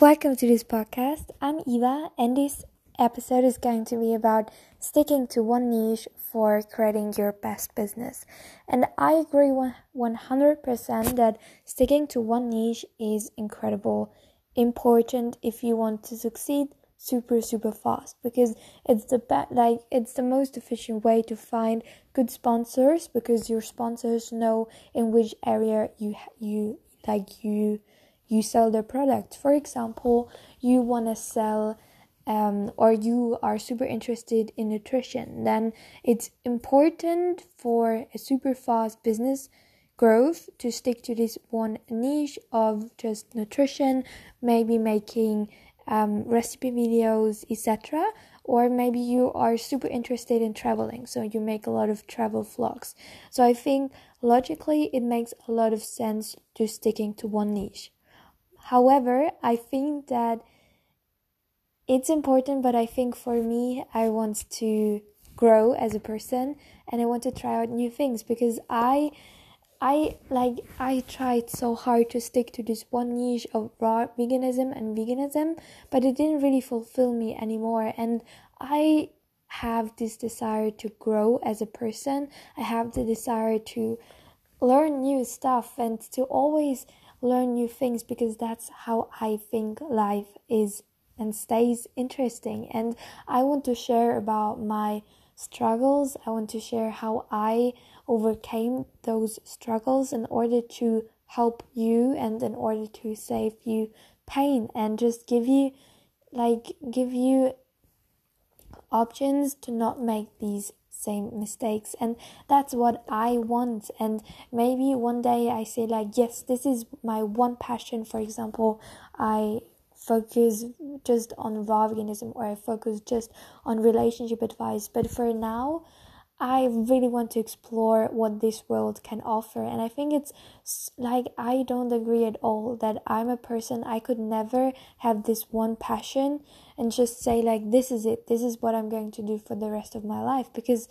Welcome to this podcast. I'm Eva, and this episode is going to be about sticking to one niche for creating your best business. And I agree 100% that sticking to one niche is incredible, important if you want to succeed super super fast because it's the be- like it's the most efficient way to find good sponsors because your sponsors know in which area you you like you you sell the product. For example, you want to sell um, or you are super interested in nutrition, then it's important for a super fast business growth to stick to this one niche of just nutrition, maybe making um, recipe videos, etc. Or maybe you are super interested in traveling, so you make a lot of travel vlogs. So I think logically it makes a lot of sense to sticking to one niche. However, I think that it's important, but I think for me, I want to grow as a person and I want to try out new things because I I like I tried so hard to stick to this one niche of raw veganism and veganism, but it didn't really fulfill me anymore and I have this desire to grow as a person. I have the desire to learn new stuff and to always learn new things because that's how I think life is and stays interesting. And I want to share about my struggles. I want to share how I overcame those struggles in order to help you and in order to save you pain and just give you like give you options to not make these same mistakes and that's what i want. And maybe one day i say like yes this is my one passion. For example i focus just on veganism or i focus just on relationship advice. But for now I really want to explore what this world can offer. And I think it's like I don't agree at all that I'm a person I could never have this one passion and just say like this is it. This is what I'm going to do for the rest of my life because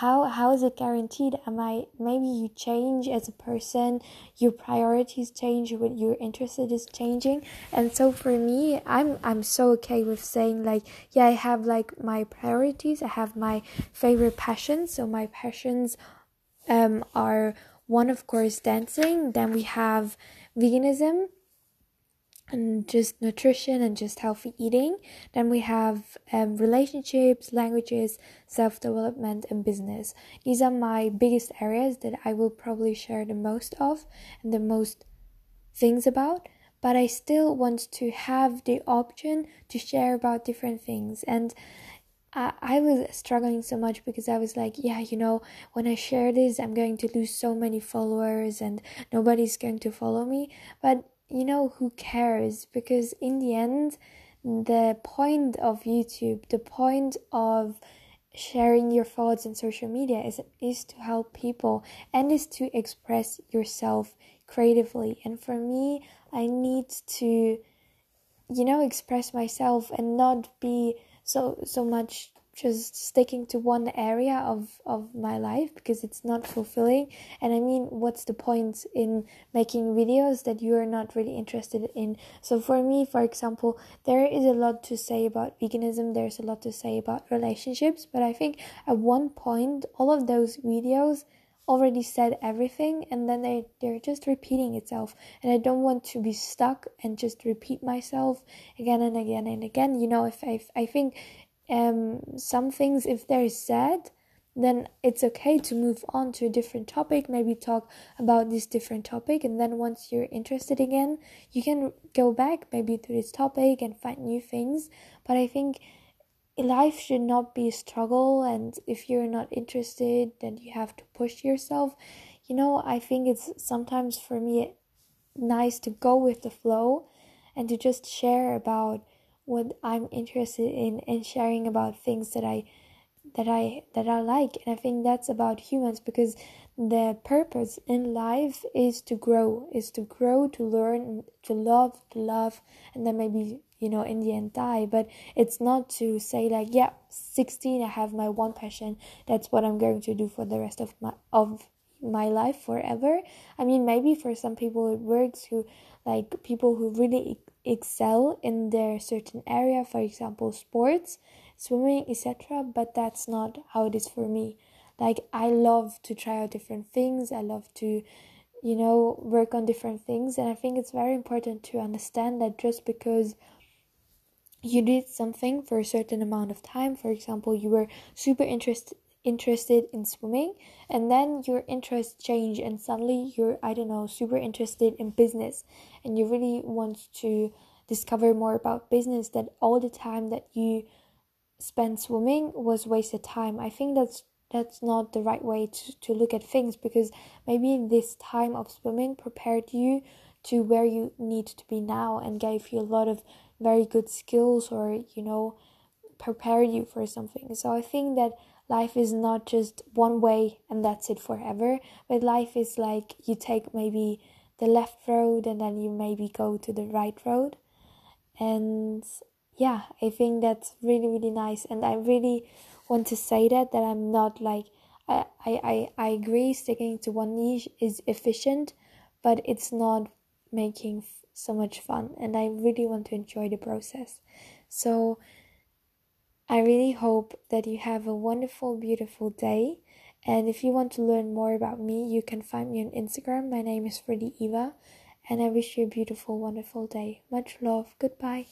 how how is it guaranteed? Am i maybe you change as a person your priorities change what you're interested is changing. And so for me i'm i'm so okay with saying like yeah i have like my priorities i have my favorite passions. So my passions um are one of course dancing then we have veganism and just nutrition and just healthy eating. Then we have um, relationships, languages, self development, and business. These are my biggest areas that I will probably share the most of and the most things about. But I still want to have the option to share about different things. And I, I was struggling so much because I was like, yeah, you know, when I share this, I'm going to lose so many followers and nobody's going to follow me. But you know, who cares? Because in the end, the point of YouTube, the point of sharing your thoughts on social media is is to help people and is to express yourself creatively. And for me, I need to you know express myself and not be so so much just sticking to one area of of my life because it's not fulfilling. And i mean what's the point in making videos that you are not really interested in? So for me for example there is a lot to say about veganism. There's a lot to say about relationships. But i think at one point all of those videos already said everything and then they they're just repeating itself. And i don't want to be stuck and just repeat myself again and again and again. You know if i i think um, some things, if they're sad, then it's okay to move on to a different topic, maybe talk about this different topic, and then once you're interested again, you can go back maybe to this topic and find new things. But I think life should not be a struggle, and if you're not interested, then you have to push yourself. You know, I think it's sometimes for me nice to go with the flow and to just share about what I'm interested in and sharing about things that I that I that I like. And I think that's about humans because the purpose in life is to grow is to grow to learn to love to love and then maybe you know in the end die. But it's not to say like yeah 16 I have my one passion. That's what I'm going to do for the rest of my of my life forever. I mean, maybe for some people it works who like people who really excel in their certain area, for example, sports, swimming, etc. But that's not how it is for me. Like I love to try out different things. I love to you know work on different things and i think it's very important to understand that just because you did something for a certain amount of time for example you were super interested interested in swimming and then your interests change and suddenly you're i don't know super interested in business and you really want to discover more about business that all the time that you spent swimming was wasted time. I think that's that's not the right way to, to look at things because maybe this time of swimming prepared you to where you need to be now and gave you a lot of very good skills or you know prepared you for something. So i think that life is not just one way and that's it forever but life is like you take maybe the left road and then you maybe go to the right road. And yeah i think that's really really nice. And i really want to say that that I'm not like I I I agree sticking to one niche is efficient, but it's not making f- so much fun, and I really want to enjoy the process. So I really hope that you have a wonderful, beautiful day. And if you want to learn more about me, you can find me on Instagram. My name is Freddie Eva, and I wish you a beautiful, wonderful day. Much love. Goodbye.